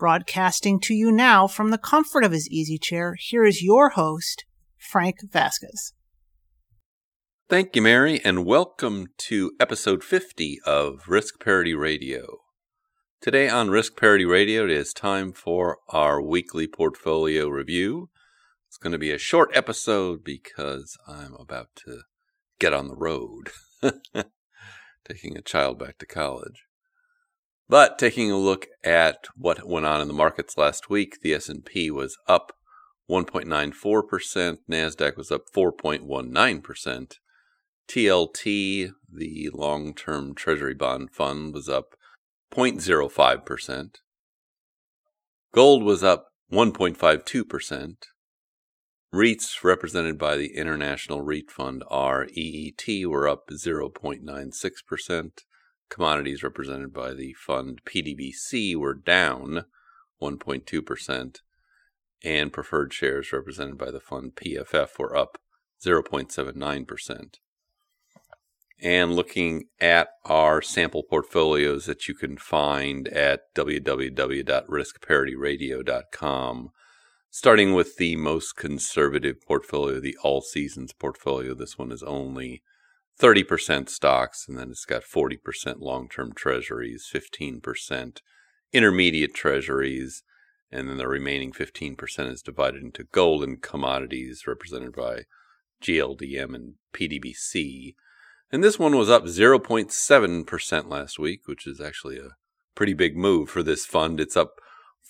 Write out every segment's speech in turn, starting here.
Broadcasting to you now from the comfort of his easy chair, here is your host, Frank Vasquez. Thank you, Mary, and welcome to episode 50 of Risk Parity Radio. Today on Risk Parity Radio, it is time for our weekly portfolio review. It's going to be a short episode because I'm about to get on the road, taking a child back to college. But taking a look at what went on in the markets last week, the S&P was up 1.94%, Nasdaq was up 4.19%. TLT, the long-term treasury bond fund was up 0.05%. Gold was up 1.52%. REITs represented by the International REIT Fund REET were up 0.96%. Commodities represented by the fund PDBC were down 1.2%, and preferred shares represented by the fund PFF were up 0.79%. And looking at our sample portfolios that you can find at www.riskparityradio.com, starting with the most conservative portfolio, the all seasons portfolio. This one is only 30% stocks, and then it's got 40% long term treasuries, 15% intermediate treasuries, and then the remaining 15% is divided into gold and commodities, represented by GLDM and PDBC. And this one was up 0.7% last week, which is actually a pretty big move for this fund. It's up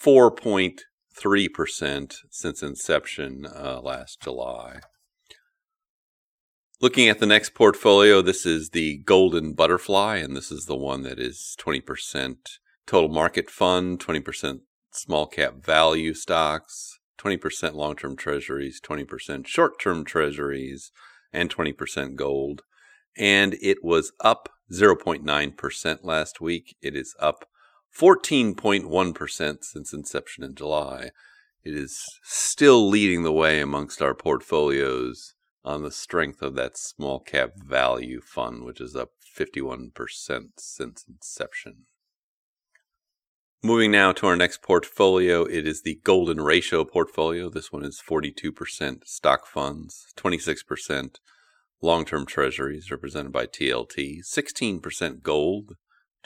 4.3% since inception uh, last July. Looking at the next portfolio, this is the Golden Butterfly, and this is the one that is 20% total market fund, 20% small cap value stocks, 20% long term treasuries, 20% short term treasuries, and 20% gold. And it was up 0.9% last week. It is up 14.1% since inception in July. It is still leading the way amongst our portfolios on the strength of that small cap value fund, which is up 51% since inception. Moving now to our next portfolio, it is the Golden Ratio portfolio. This one is 42% stock funds, 26% long term treasuries represented by TLT, 16% gold,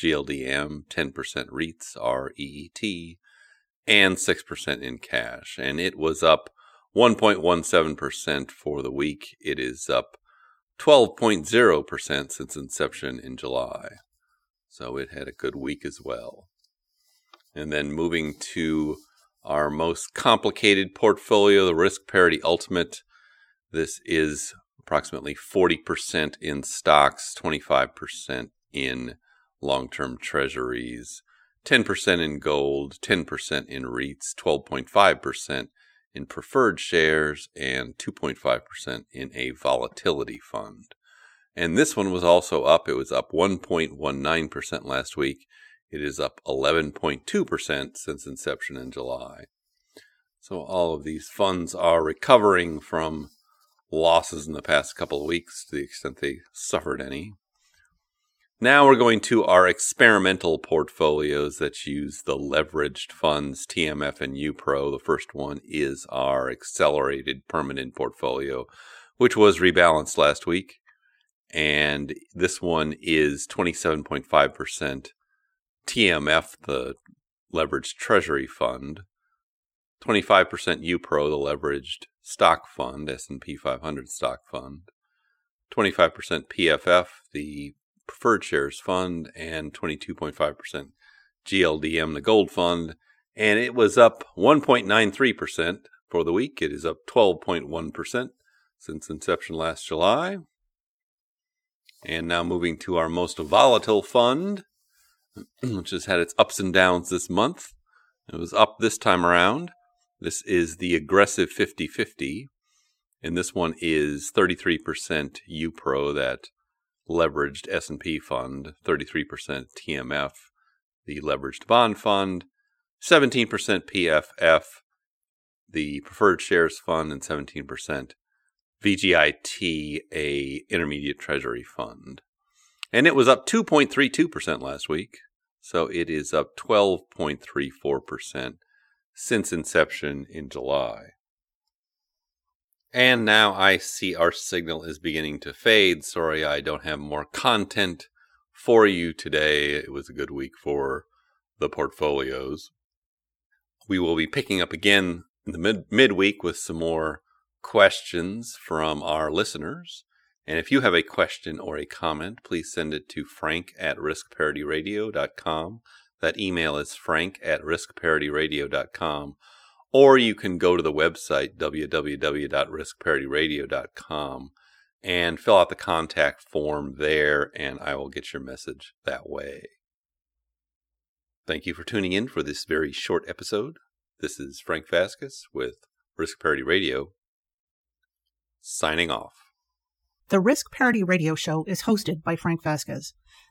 GLDM, 10% REITs, REET, and 6% in cash. And it was up 1.17% for the week. It is up 12.0% since inception in July. So it had a good week as well. And then moving to our most complicated portfolio, the Risk Parity Ultimate. This is approximately 40% in stocks, 25% in long term treasuries, 10% in gold, 10% in REITs, 12.5% in preferred shares and 2.5% in a volatility fund. And this one was also up. It was up 1.19% last week. It is up 11.2% since inception in July. So all of these funds are recovering from losses in the past couple of weeks to the extent they suffered any. Now we're going to our experimental portfolios that use the leveraged funds, TMF and UPRO. The first one is our accelerated permanent portfolio, which was rebalanced last week. And this one is 27.5% TMF, the leveraged treasury fund, 25% UPRO, the leveraged stock fund, S&P 500 stock fund, 25% PFF, the preferred shares fund and 22.5% GLDM, the gold fund. And it was up 1.93% for the week. It is up 12.1% since inception last July. And now moving to our most volatile fund, which has had its ups and downs this month. It was up this time around. This is the aggressive 50 50. And this one is 33% UPRO, that leveraged S&P fund, 33% TMF, the leveraged bond fund, 17% PFF, the preferred shares fund, and 17% VGIT, a intermediate treasury fund. And it was up 2.32% last week. So it is up 12.34% since inception in July. And now I see our signal is beginning to fade. Sorry, I don't have more content for you today. It was a good week for the portfolios. We will be picking up again in the mid midweek with some more questions from our listeners. And if you have a question or a comment, please send it to frank at riskparityradio.com. That email is frank at riskparityradio.com. Or you can go to the website, www.riskparityradio.com, and fill out the contact form there, and I will get your message that way. Thank you for tuning in for this very short episode. This is Frank Vasquez with Risk Parity Radio, signing off. The Risk Parity Radio Show is hosted by Frank Vasquez.